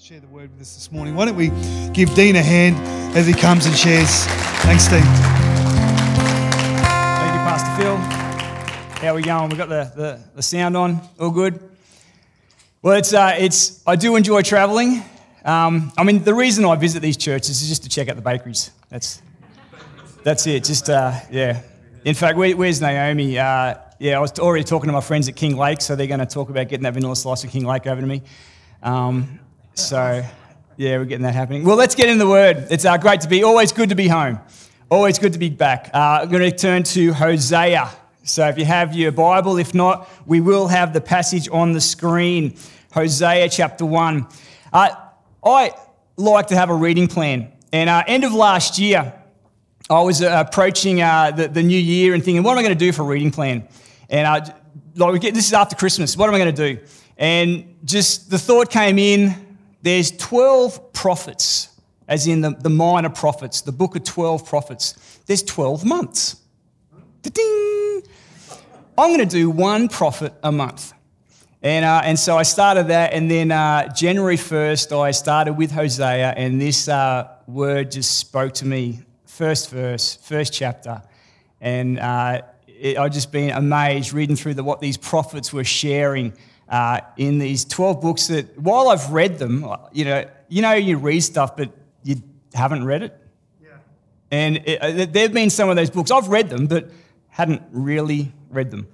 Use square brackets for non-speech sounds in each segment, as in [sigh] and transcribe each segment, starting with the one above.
share the word with us this morning. Why don't we give Dean a hand as he comes and shares? Thanks, Dean. Thank you, Pastor Phil. How are we going? We got the, the, the sound on. All good. Well, it's uh, it's. I do enjoy travelling. Um, I mean, the reason I visit these churches is just to check out the bakeries. That's that's it. Just uh, yeah. In fact, where, where's Naomi? Uh, yeah, I was already talking to my friends at Kinglake, so they're going to talk about getting that vanilla slice of Kinglake over to me. Um, so, yeah, we're getting that happening. Well, let's get in the word. It's uh, great to be, always good to be home. Always good to be back. Uh, I'm going to turn to Hosea. So, if you have your Bible, if not, we will have the passage on the screen. Hosea chapter 1. Uh, I like to have a reading plan. And uh, end of last year, I was uh, approaching uh, the, the new year and thinking, what am I going to do for a reading plan? And uh, like get, this is after Christmas. What am I going to do? And just the thought came in there's 12 prophets, as in the, the minor prophets, the book of 12 prophets. There's 12 months. Da-ding! I'm going to do one prophet a month. And, uh, and so I started that, and then uh, January 1st, I started with Hosea, and this uh, word just spoke to me. First verse, first chapter. And uh, it, I've just been amazed reading through the, what these prophets were sharing uh, in these 12 books that, while I've read them, you know, you know, you read stuff, but you haven't read it. Yeah. And it, uh, there have been some of those books, I've read them, but hadn't really read them.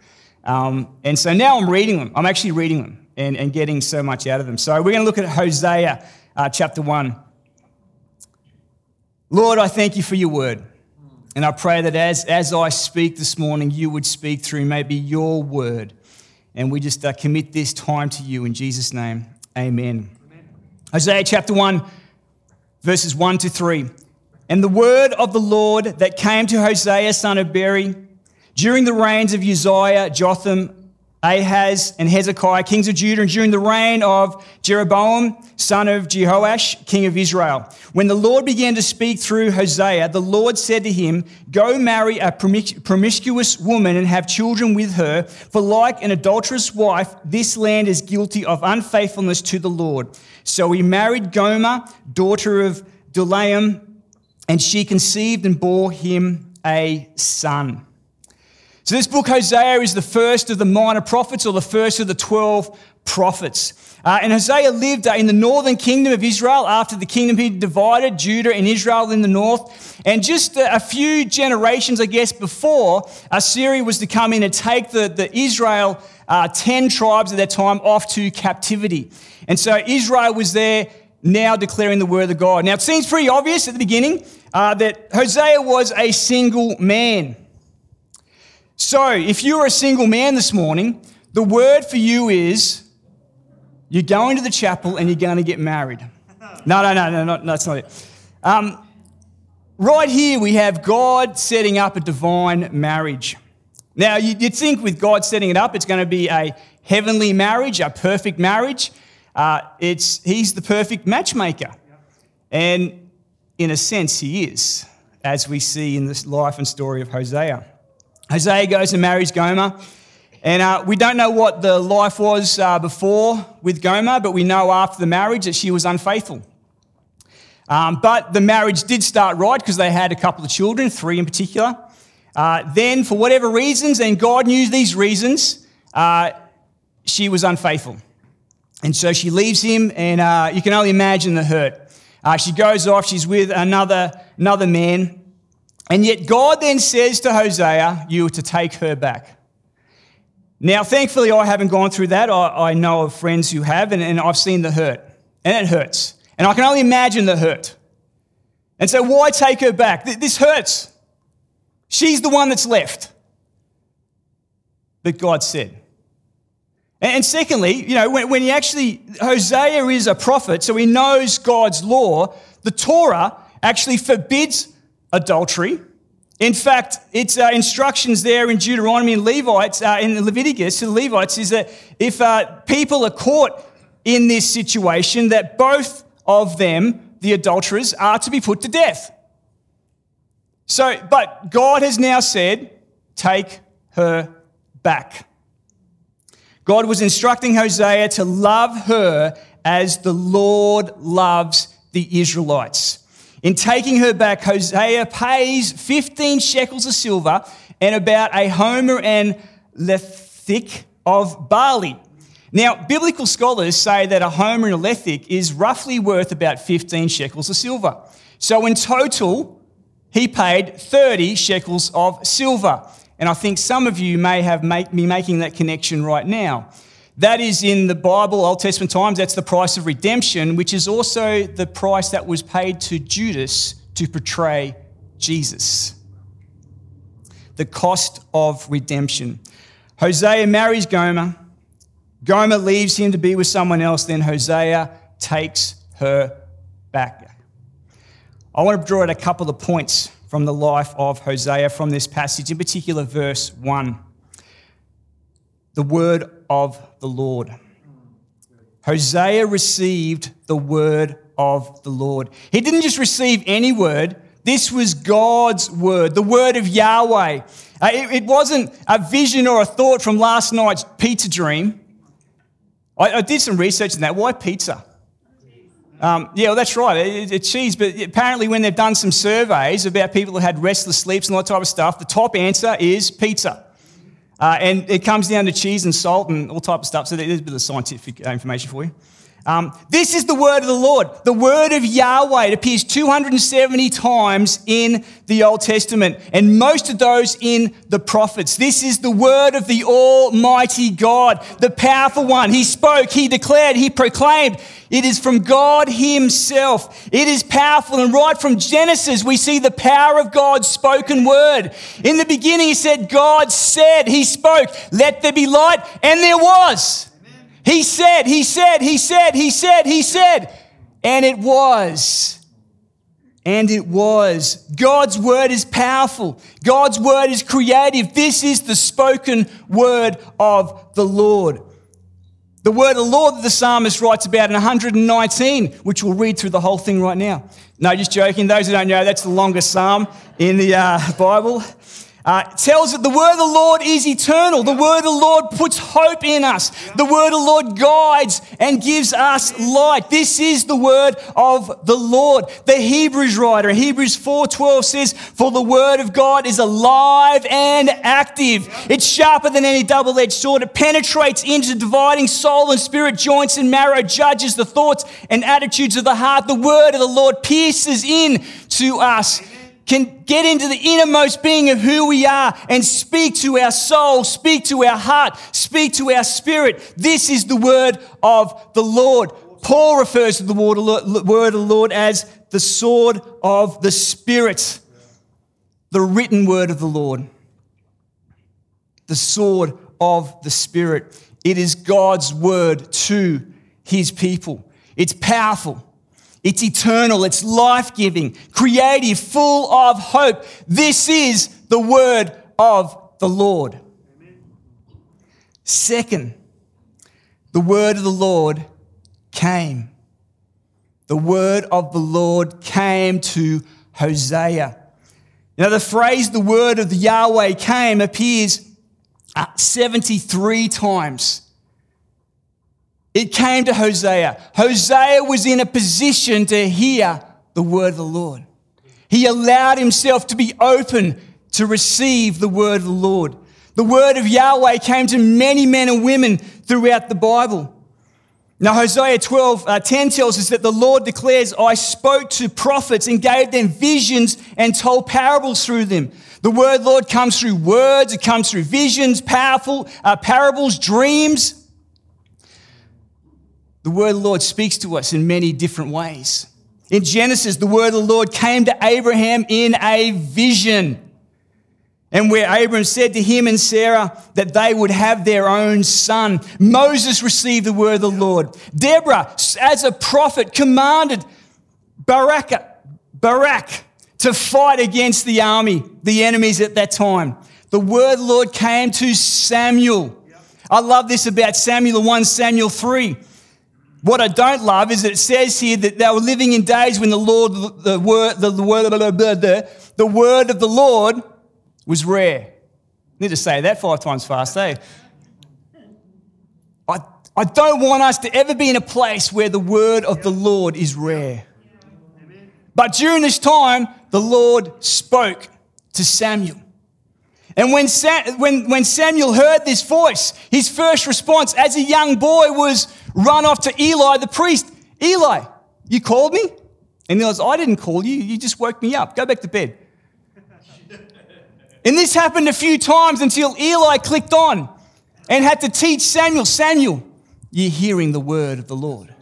Um, and so now I'm reading them. I'm actually reading them and, and getting so much out of them. So we're going to look at Hosea uh, chapter 1. Lord, I thank you for your word. And I pray that as, as I speak this morning, you would speak through maybe your word and we just uh, commit this time to you in Jesus' name. Amen. Amen. Hosea chapter 1, verses 1 to 3. And the word of the Lord that came to Hosea, son of Beeri, during the reigns of Uzziah, Jotham, Ahaz and Hezekiah, kings of Judah, and during the reign of Jeroboam, son of Jehoash, king of Israel. When the Lord began to speak through Hosea, the Lord said to him, Go marry a promiscuous woman and have children with her, for like an adulterous wife, this land is guilty of unfaithfulness to the Lord. So he married Gomer, daughter of Diblaim, and she conceived and bore him a son. So, this book, Hosea, is the first of the minor prophets or the first of the 12 prophets. Uh, and Hosea lived uh, in the northern kingdom of Israel after the kingdom had divided, Judah and Israel in the north. And just a, a few generations, I guess, before, Assyria was to come in and take the, the Israel, uh, 10 tribes at that time, off to captivity. And so Israel was there now declaring the word of God. Now, it seems pretty obvious at the beginning uh, that Hosea was a single man. So, if you're a single man this morning, the word for you is you're going to the chapel and you're going to get married. [laughs] No, no, no, no, no that's not it. Um, right here, we have God setting up a divine marriage. Now, you'd think with God setting it up, it's going to be a heavenly marriage, a perfect marriage. Uh, it's, he's the perfect matchmaker. And in a sense, he is, as we see in this life and story of Hosea. Hosea goes and marries Gomer. And uh, we don't know what the life was uh, before with Gomer, but we know after the marriage that she was unfaithful. Um, but the marriage did start right because they had a couple of children, three in particular. Uh, then, for whatever reasons, and God knew these reasons, uh, she was unfaithful. And so she leaves him, and uh, you can only imagine the hurt. Uh, she goes off, she's with another, another man. And yet God then says to Hosea, You are to take her back. Now, thankfully, I haven't gone through that. I, I know of friends who have, and, and I've seen the hurt. And it hurts. And I can only imagine the hurt. And so, why take her back? This hurts. She's the one that's left. But God said. And secondly, you know, when, when he actually, Hosea is a prophet, so he knows God's law, the Torah actually forbids adultery. In fact, it's uh, instructions there in Deuteronomy and Levites, uh, in Leviticus to the Levites, is that if uh, people are caught in this situation, that both of them, the adulterers, are to be put to death. So, but God has now said, take her back. God was instructing Hosea to love her as the Lord loves the Israelites. In taking her back, Hosea pays 15 shekels of silver and about a homer and lethek of barley. Now, biblical scholars say that a homer and a lethek is roughly worth about 15 shekels of silver. So in total, he paid 30 shekels of silver. And I think some of you may have make, me making that connection right now. That is in the Bible, Old Testament times, that's the price of redemption, which is also the price that was paid to Judas to portray Jesus. The cost of redemption. Hosea marries Gomer. Gomer leaves him to be with someone else. Then Hosea takes her back. I want to draw out a couple of points from the life of Hosea from this passage, in particular, verse 1. The word of the Lord. Hosea received the word of the Lord. He didn't just receive any word, this was God's word, the word of Yahweh. Uh, it, it, wasn't a vision or a thought from last night's pizza dream. I, did some research on that. Why pizza? Um, yeah, well, that's right. It, it's cheese, but apparently, when they've done some surveys about people who had restless sleeps and all that type of stuff, the top answer is pizza. Uh, and it comes down to cheese and salt and all type of stuff. So there's a bit of scientific uh, information for you. Um, this is the word of the Lord. The word of Yahweh. It appears 270 times in the Old Testament, and most of those in the prophets. This is the word of the Almighty God, the powerful one. He spoke, he declared, he proclaimed. It is from God Himself. It is powerful. And right from Genesis, we see the power of God's spoken word. In the beginning, He said, God said, He spoke, let there be light, and there was. He said, He said, He said, He said, He said, and it was. And it was. God's word is powerful. God's word is creative. This is the spoken word of the Lord. The word of the Lord that the psalmist writes about in 119, which we'll read through the whole thing right now. No, just joking. Those who don't know, that's the longest psalm in the uh, Bible uh, tells that the word of the Lord is eternal. The word of the Lord puts hope in us. The word of the Lord guides and gives us light. This is the word of the Lord. The Hebrews writer, Hebrews 4:12 says, "For the word of God is alive and active. It's sharper than any double-edged sword. It penetrates into dividing soul and spirit, joints and marrow, judges the thoughts and attitudes of the heart. The word of the Lord pierces in to us." Can get into the innermost being of who we are and speak to our soul, speak to our heart, speak to our spirit. This is the word of the Lord. Paul refers to the word of the Lord as the sword of the Spirit, the written word of the Lord, the sword of the Spirit. It is God's word to his people. It's powerful. It's eternal, it's life giving, creative, full of hope. This is the word of the Lord. Second, the word of the Lord came. The word of the Lord came to Hosea. Now, the phrase the word of the Yahweh came appears uh, 73 times it came to Hosea. Hosea was in a position to hear the word of the Lord. He allowed himself to be open to receive the word of the Lord. The word of Yahweh came to many men and women throughout the Bible. Now, Hosea 12, uh, 10 tells us that the Lord declares, I spoke to prophets and gave them visions and told parables through them. The word Lord comes through words, it comes through visions, powerful uh, parables, dreams. The word of the Lord speaks to us in many different ways. In Genesis, the word of the Lord came to Abraham in a vision. And where Abram said to him and Sarah that they would have their own son. Moses received the word of the Lord. Deborah, as a prophet, commanded Barak, Barak to fight against the army, the enemies at that time. The word of the Lord came to Samuel. I love this about Samuel 1 Samuel 3. What I don't love is that it says here that they were living in days when the Lord, the word, the, word, the, the word of the Lord was rare. Need to say that five times fast, eh? I, I don't want us to ever be in a place where the word of the Lord is rare. But during this time, the Lord spoke to Samuel. And when, when, when Samuel heard this voice, his first response as a young boy was run off to Eli the priest. Eli, you called me? And goes, I didn't call you. You just woke me up. Go back to bed. and this happened a few times until Eli clicked on and had to teach Samuel Samuel, you're hearing the word of the Lord.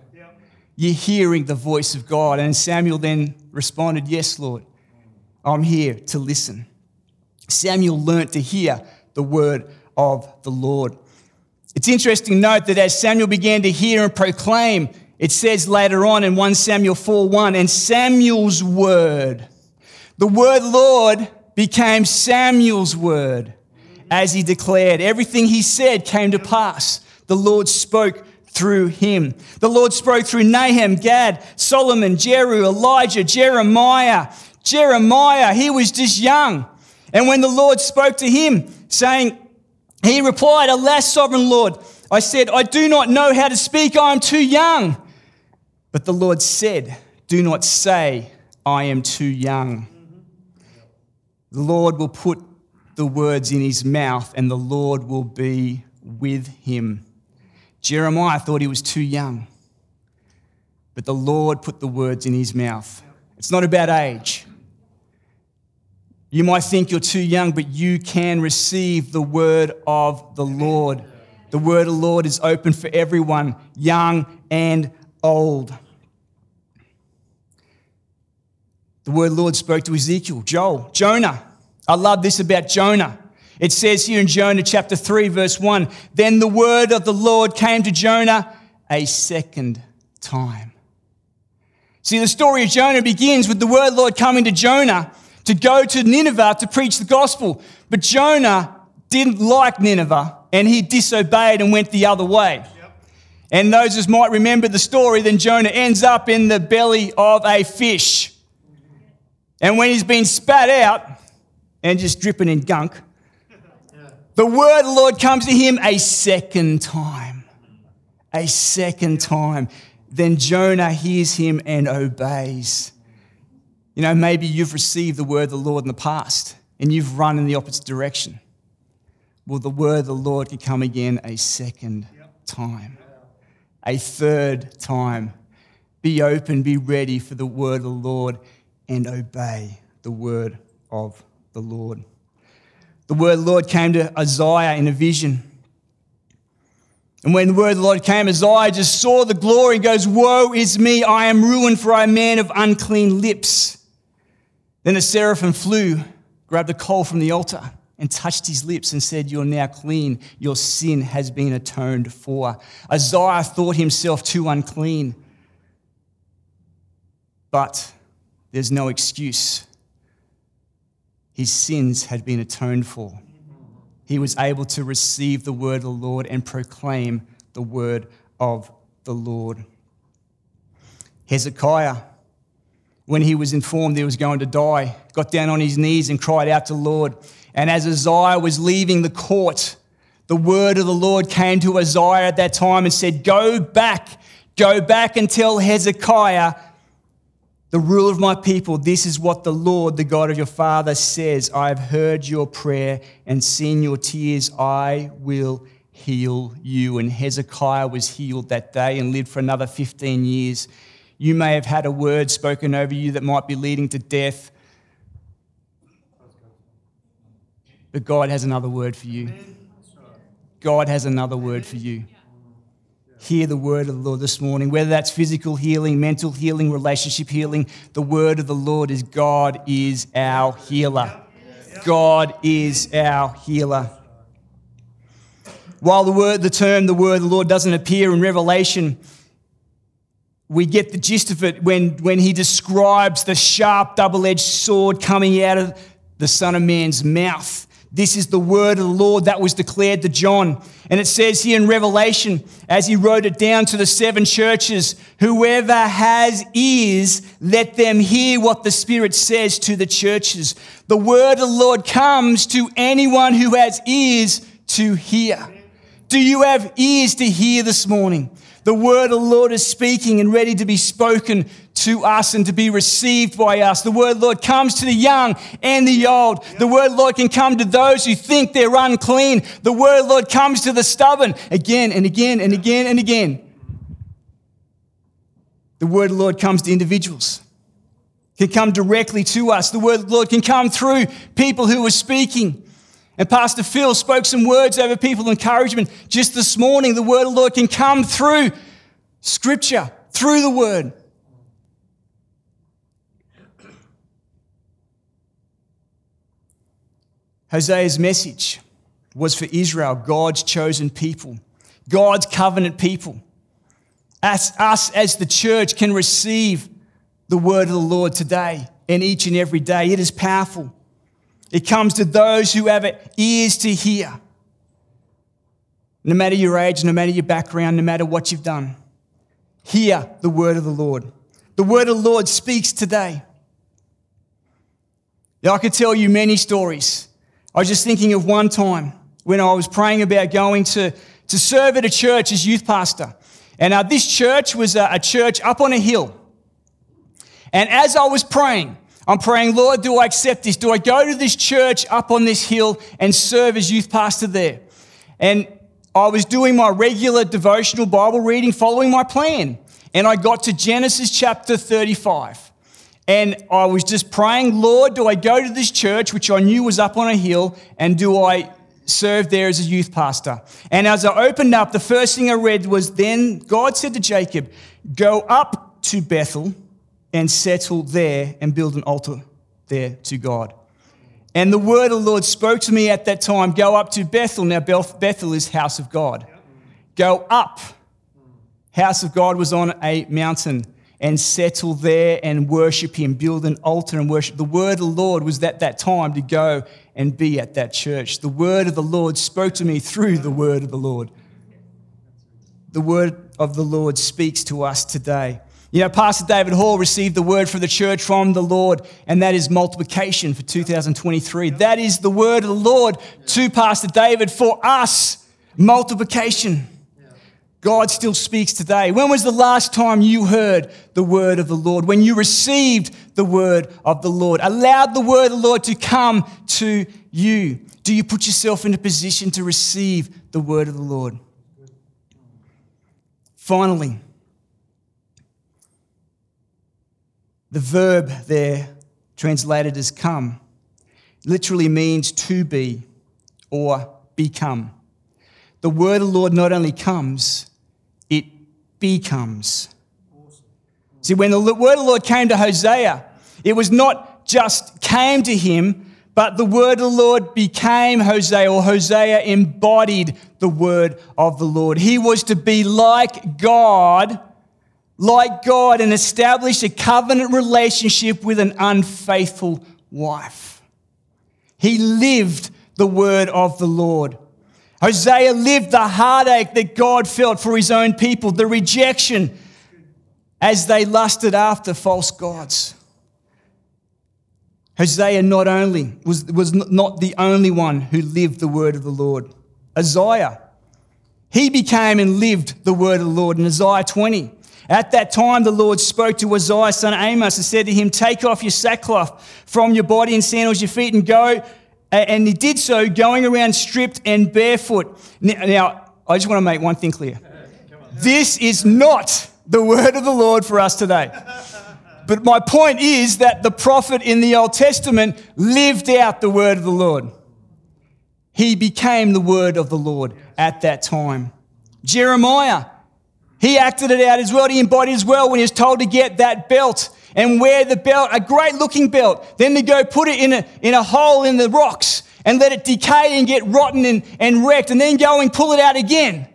You're hearing the voice of God. And Samuel then responded, Yes, Lord, I'm here to listen. Samuel learnt to hear the word of the Lord. It's interesting note that as Samuel began to hear and proclaim, it says later on in 1 Samuel 4 1, and Samuel's word, the word Lord became Samuel's word as he declared. Everything he said came to pass. The Lord spoke through him. The Lord spoke through Nahum, Gad, Solomon, Jeru, Elijah, Jeremiah. Jeremiah, he was just young. And when the Lord spoke to him, saying, He replied, Alas, sovereign Lord, I said, I do not know how to speak, I am too young. But the Lord said, Do not say, I am too young. The Lord will put the words in his mouth, and the Lord will be with him. Jeremiah thought he was too young, but the Lord put the words in his mouth. It's not about age. You might think you're too young, but you can receive the word of the Lord. The word of the Lord is open for everyone, young and old. The word the Lord spoke to Ezekiel, Joel, Jonah. I love this about Jonah. It says here in Jonah chapter 3, verse 1 Then the word of the Lord came to Jonah a second time. See, the story of Jonah begins with the word the Lord coming to Jonah to go to Nineveh to preach the gospel. But Jonah didn't like Nineveh and he disobeyed and went the other way. And those who might remember the story, then Jonah ends up in the belly of a fish. And when he's been spat out and just dripping in gunk, the word of the Lord comes to him a second time. A second time. Then Jonah hears him and obeys. You know, maybe you've received the word of the Lord in the past and you've run in the opposite direction. Well, the word of the Lord can come again a second time, a third time. Be open, be ready for the word of the Lord, and obey the word of the Lord. The word of the Lord came to Isaiah in a vision. And when the word of the Lord came, Isaiah just saw the glory and goes, Woe is me, I am ruined, for I am a man of unclean lips. Then the seraphim flew, grabbed a coal from the altar, and touched his lips and said, You're now clean. Your sin has been atoned for. Isaiah thought himself too unclean. But there's no excuse. His sins had been atoned for. He was able to receive the word of the Lord and proclaim the word of the Lord. Hezekiah when he was informed he was going to die, got down on his knees and cried out to the Lord. And as Isaiah was leaving the court, the word of the Lord came to Isaiah at that time and said, Go back, go back and tell Hezekiah, the ruler of my people, this is what the Lord, the God of your father, says I have heard your prayer and seen your tears. I will heal you. And Hezekiah was healed that day and lived for another 15 years you may have had a word spoken over you that might be leading to death. But God has another word for you. God has another word for you. Hear the word of the Lord this morning, whether that's physical healing, mental healing, relationship healing. The word of the Lord is God is our healer. God is our healer. While the word, the term, the word of the Lord doesn't appear in Revelation, we get the gist of it when, when he describes the sharp, double edged sword coming out of the Son of Man's mouth. This is the word of the Lord that was declared to John. And it says here in Revelation, as he wrote it down to the seven churches, whoever has ears, let them hear what the Spirit says to the churches. The word of the Lord comes to anyone who has ears to hear Do you have ears to hear this morning? The word of the Lord is speaking and ready to be spoken to us and to be received by us. The word Lord comes to the young and the old. The word Lord can come to those who think they're unclean. The word Lord comes to the stubborn again and again and again and again. The word of the Lord comes to individuals. Can come directly to us. The word of the Lord can come through people who are speaking. And Pastor Phil spoke some words over people encouragement just this morning. The word of the Lord can come through scripture, through the word. Hosea's message was for Israel, God's chosen people, God's covenant people. As us as the church can receive the word of the Lord today and each and every day. It is powerful. It comes to those who have ears to hear. No matter your age, no matter your background, no matter what you've done, hear the word of the Lord. The word of the Lord speaks today. Now, I could tell you many stories. I was just thinking of one time when I was praying about going to, to serve at a church as youth pastor. And uh, this church was a, a church up on a hill. And as I was praying, I'm praying, Lord, do I accept this? Do I go to this church up on this hill and serve as youth pastor there? And I was doing my regular devotional Bible reading, following my plan. And I got to Genesis chapter 35. And I was just praying, Lord, do I go to this church, which I knew was up on a hill, and do I serve there as a youth pastor? And as I opened up, the first thing I read was then God said to Jacob, Go up to Bethel and settle there and build an altar there to God. And the word of the Lord spoke to me at that time go up to Bethel. Now, Bethel is house of God. Go up. House of God was on a mountain and settle there and worship Him, build an altar and worship. The word of the Lord was at that time to go and be at that church. The word of the Lord spoke to me through the word of the Lord. The word of the Lord speaks to us today. You know, Pastor David Hall received the word for the church from the Lord, and that is multiplication for 2023. That is the word of the Lord to Pastor David for us multiplication. God still speaks today. When was the last time you heard the word of the Lord? When you received the word of the Lord, allowed the word of the Lord to come to you? Do you put yourself in a position to receive the word of the Lord? Finally, The verb there, translated as come, literally means to be or become. The word of the Lord not only comes, it becomes. See, when the word of the Lord came to Hosea, it was not just came to him, but the word of the Lord became Hosea, or Hosea embodied the word of the Lord. He was to be like God like God and establish a covenant relationship with an unfaithful wife. He lived the word of the Lord. Hosea lived the heartache that God felt for his own people, the rejection as they lusted after false gods. Hosea not only was, was not the only one who lived the word of the Lord. Isaiah, he became and lived the word of the Lord in Isaiah 20. At that time, the Lord spoke to Isaiah, son of Amos, and said to him, Take off your sackcloth from your body and sandals your feet and go. And he did so, going around stripped and barefoot. Now, I just want to make one thing clear. This is not the word of the Lord for us today. But my point is that the prophet in the Old Testament lived out the word of the Lord. He became the word of the Lord at that time. Jeremiah he acted it out as well. He embodied as well when he was told to get that belt and wear the belt, a great looking belt. Then to go put it in a, in a hole in the rocks and let it decay and get rotten and, and wrecked, and then go and pull it out again.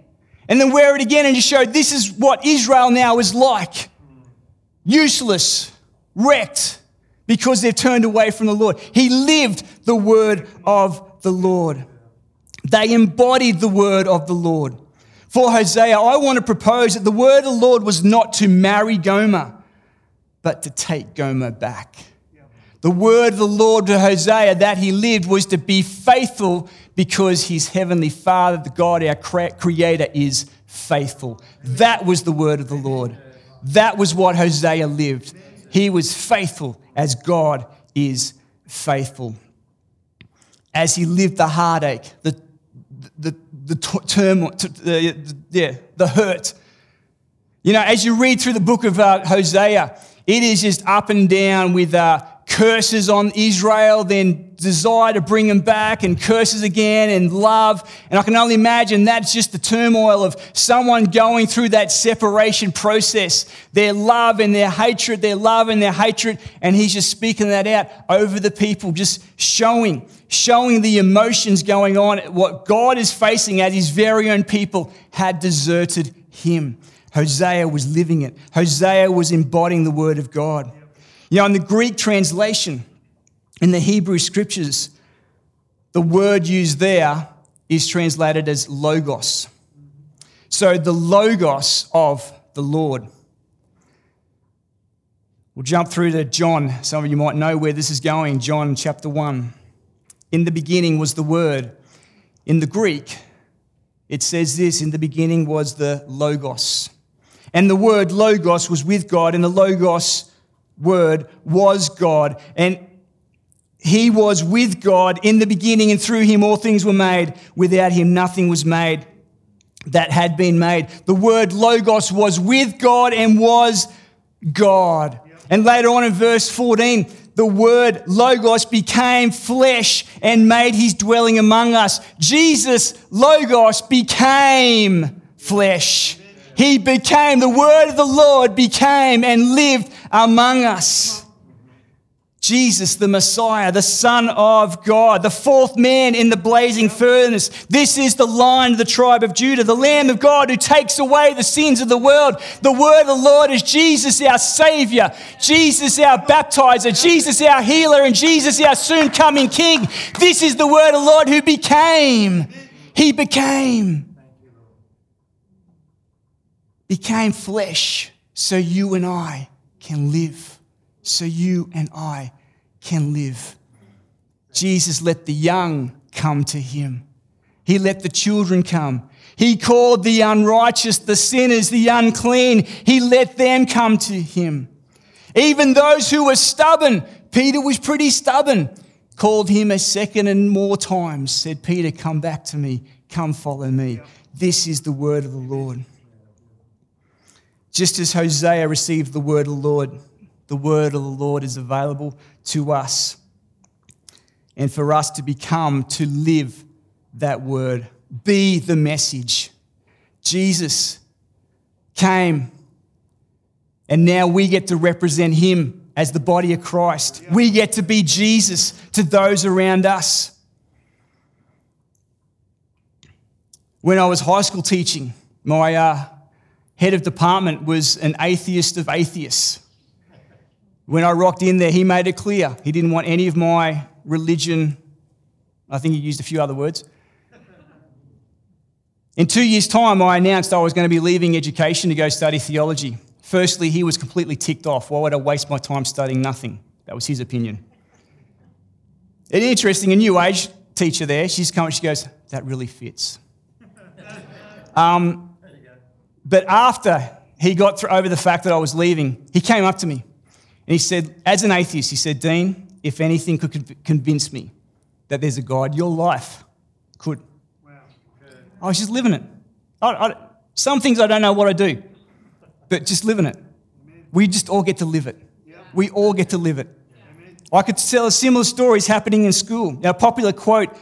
And then wear it again and just show this is what Israel now is like useless, wrecked, because they've turned away from the Lord. He lived the word of the Lord, they embodied the word of the Lord. For Hosea, I want to propose that the word of the Lord was not to marry Gomer, but to take Gomer back. The The word of the Lord to Hosea that he lived was to be faithful because his heavenly Father, the God, our creator, is faithful. That was the word of the Lord. That was what Hosea lived. He was faithful as God is faithful. As he lived the heartache, the, the, the turmoil, the, yeah, the hurt. You know, as you read through the book of uh, Hosea, it is just up and down with uh, curses on Israel, then desire to bring them back, and curses again, and love. And I can only imagine that's just the turmoil of someone going through that separation process, their love and their hatred, their love and their hatred. And he's just speaking that out over the people, just showing, showing the emotions going on, what God is facing as his very own people had deserted him. Hosea was living it. Hosea was embodying the word of God. You know, in the Greek translation, in the Hebrew scriptures, the word used there is translated as logos. So the logos of the Lord. We'll jump through to John. Some of you might know where this is going. John chapter 1. In the beginning was the Word. In the Greek, it says this In the beginning was the Logos. And the word Logos was with God, and the Logos word was God. And he was with God in the beginning, and through him all things were made. Without him, nothing was made that had been made. The word Logos was with God and was God. And later on in verse 14, the word Logos became flesh and made his dwelling among us. Jesus, Logos, became flesh. He became, the word of the Lord became and lived among us. Jesus, the Messiah, the Son of God, the fourth man in the blazing furnace. This is the line of the tribe of Judah, the Lamb of God who takes away the sins of the world. The word of the Lord is Jesus, our Savior, Jesus, our baptizer, Jesus, our healer, and Jesus, our soon coming King. This is the word of the Lord who became. He became became flesh so you and I can live. So you and I can live. Jesus let the young come to him. He let the children come. He called the unrighteous, the sinners, the unclean. He let them come to him. Even those who were stubborn, Peter was pretty stubborn, called him a second and more times, said, Peter, come back to me, come follow me. This is the word of the Lord. Just as Hosea received the word of the Lord, the word of the Lord is available to us. And for us to become, to live that word, be the message. Jesus came, and now we get to represent him as the body of Christ. We get to be Jesus to those around us. When I was high school teaching, my uh, head of department was an atheist of atheists. When I rocked in there, he made it clear he didn't want any of my religion. I think he used a few other words. In two years' time, I announced I was going to be leaving education to go study theology. Firstly, he was completely ticked off. Why would I waste my time studying nothing? That was his opinion. And interesting, a new age teacher there, she's come she goes, That really fits. [laughs] Um, but after he got through, over the fact that I was leaving, he came up to me and he said, as an atheist, he said, Dean, if anything could convince me that there's a God, your life could. Wow. I was just living it. I, I, some things I don't know what I do, but just living it. Amen. We just all get to live it. We all get to live it. Amen. I could tell similar stories happening in school. Now, a popular quote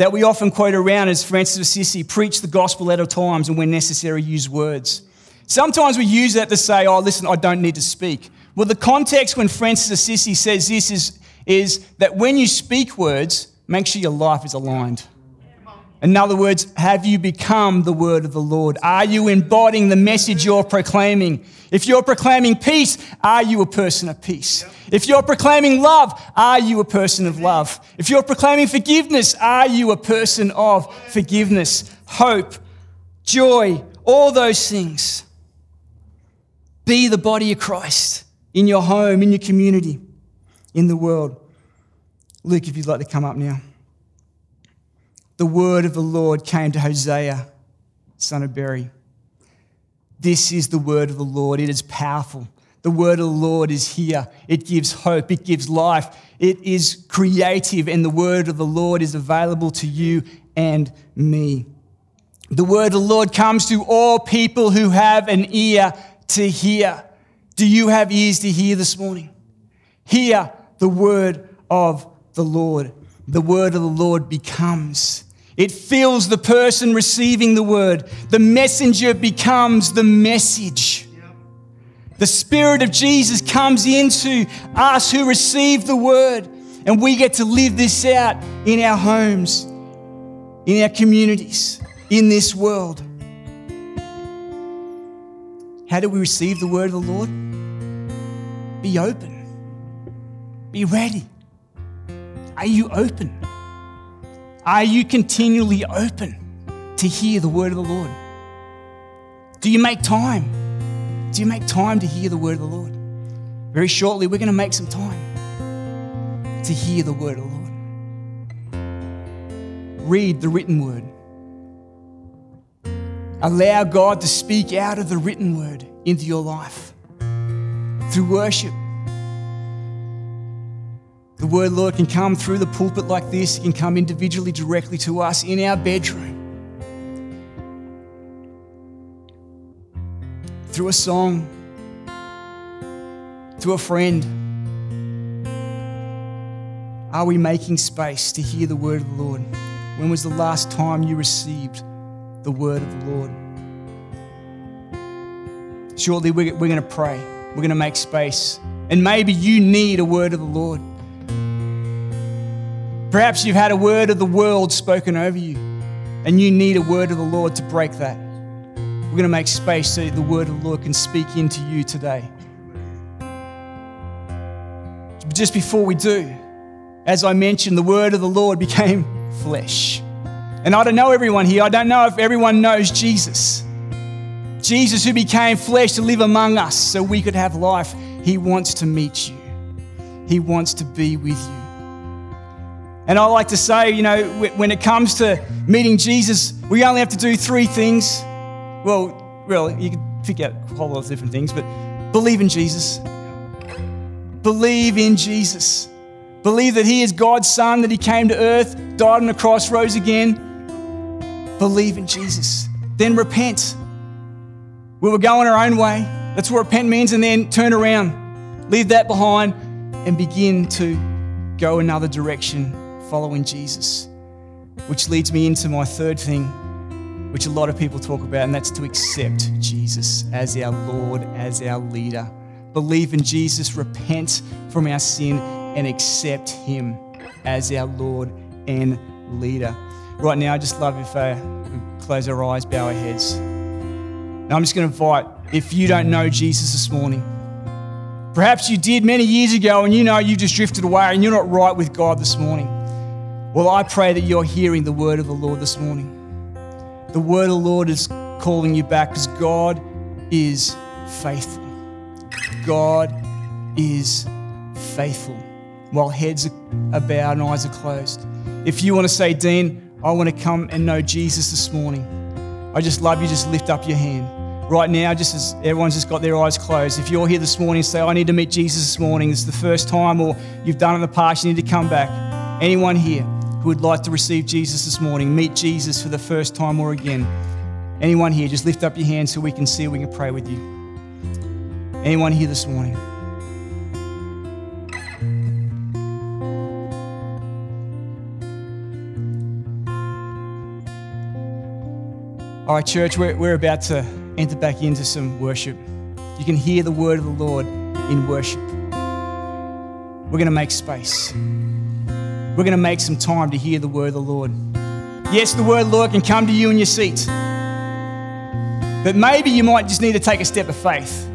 that we often quote around as Francis of Assisi preach the gospel at all times and when necessary use words. Sometimes we use that to say, oh, listen, I don't need to speak. Well, the context when Francis of Assisi says this is, is that when you speak words, make sure your life is aligned. In other words, have you become the word of the Lord? Are you embodying the message you're proclaiming? If you're proclaiming peace, are you a person of peace? If you're proclaiming love, are you a person of love? If you're proclaiming forgiveness, are you a person of forgiveness? Hope, joy, all those things. Be the body of Christ in your home, in your community, in the world. Luke, if you'd like to come up now. The word of the Lord came to Hosea, son of Beeri. This is the word of the Lord. It is powerful. The word of the Lord is here. It gives hope. It gives life. It is creative, and the word of the Lord is available to you and me. The word of the Lord comes to all people who have an ear to hear. Do you have ears to hear this morning? Hear the word of the Lord. The word of the Lord becomes. It fills the person receiving the word. The messenger becomes the message. The Spirit of Jesus comes into us who receive the word, and we get to live this out in our homes, in our communities, in this world. How do we receive the word of the Lord? Be open, be ready. Are you open? Are you continually open to hear the word of the Lord? Do you make time? Do you make time to hear the word of the Lord? Very shortly, we're going to make some time to hear the word of the Lord. Read the written word. Allow God to speak out of the written word into your life through worship. The word, Lord, can come through the pulpit like this, it can come individually directly to us in our bedroom. Through a song, to a friend. Are we making space to hear the word of the Lord? When was the last time you received the word of the Lord? Shortly, we're, we're going to pray. We're going to make space. And maybe you need a word of the Lord. Perhaps you've had a word of the world spoken over you, and you need a word of the Lord to break that. We're going to make space so the word of the Lord can speak into you today. Just before we do, as I mentioned, the word of the Lord [laughs] became flesh. And I don't know everyone here, I don't know if everyone knows Jesus. Jesus, who became flesh to live among us so we could have life, he wants to meet you, he wants to be with you. And I like to say, you know, when it comes to meeting Jesus, we only have to do three things. Well, really, you can pick out a whole lot of different things, but believe in Jesus. Believe in Jesus. Believe that He is God's Son, that He came to earth, died on the cross, rose again. Believe in Jesus. Then repent. We were going our own way. That's what repent means. And then turn around, leave that behind, and begin to go another direction following Jesus. Which leads me into my third thing, which a lot of people talk about, and that's to accept Jesus as our Lord, as our leader. Believe in Jesus, repent from our sin, and accept Him as our Lord and leader. Right now, I just love if uh, we close our eyes, bow our heads. Now, I'm just going to invite, if you don't know Jesus this morning, perhaps you did many years ago and you know you just drifted away and you're not right with God this morning. Well, I pray that you're hearing the word of the Lord this morning. The word of the Lord is calling you back because God is faithful. God is faithful while heads are bowed and eyes are closed. If you want to say, Dean, I want to come and know Jesus this morning, I just love you, just lift up your hand. Right now, just as everyone's just got their eyes closed, if you're here this morning say, I need to meet Jesus this morning, it's the first time, or you've done it in the past, you need to come back. Anyone here? Who would like to receive Jesus this morning, meet Jesus for the first time or again, anyone here, just lift up your hand so we can see, we can pray with you. Anyone here this morning? All right, church, we're, we're about to enter back into some worship. You can hear the word of the Lord in worship. We're going to make space. We're going to make some time to hear the word of the Lord. Yes, the word Lord can come to you in your seat. But maybe you might just need to take a step of faith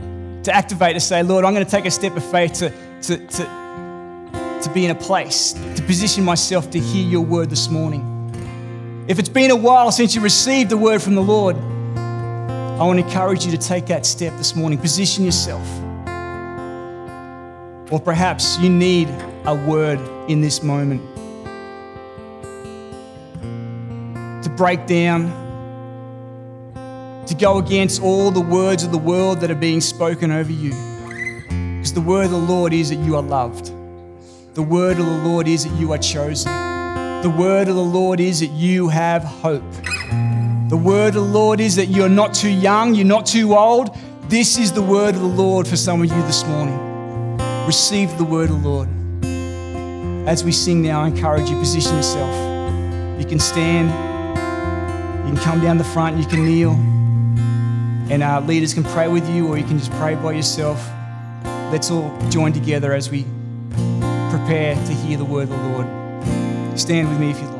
to activate to say, Lord, I'm going to take a step of faith to, to, to, to be in a place, to position myself to hear your word this morning. If it's been a while since you received the word from the Lord, I want to encourage you to take that step this morning. Position yourself. Or perhaps you need a word in this moment. Break down, to go against all the words of the world that are being spoken over you. Because the word of the Lord is that you are loved. The word of the Lord is that you are chosen. The word of the Lord is that you have hope. The word of the Lord is that you're not too young, you're not too old. This is the word of the Lord for some of you this morning. Receive the word of the Lord. As we sing now, I encourage you, position yourself. You can stand, you can come down the front, you can kneel, and our leaders can pray with you, or you can just pray by yourself. Let's all join together as we prepare to hear the word of the Lord. Stand with me if you'd like.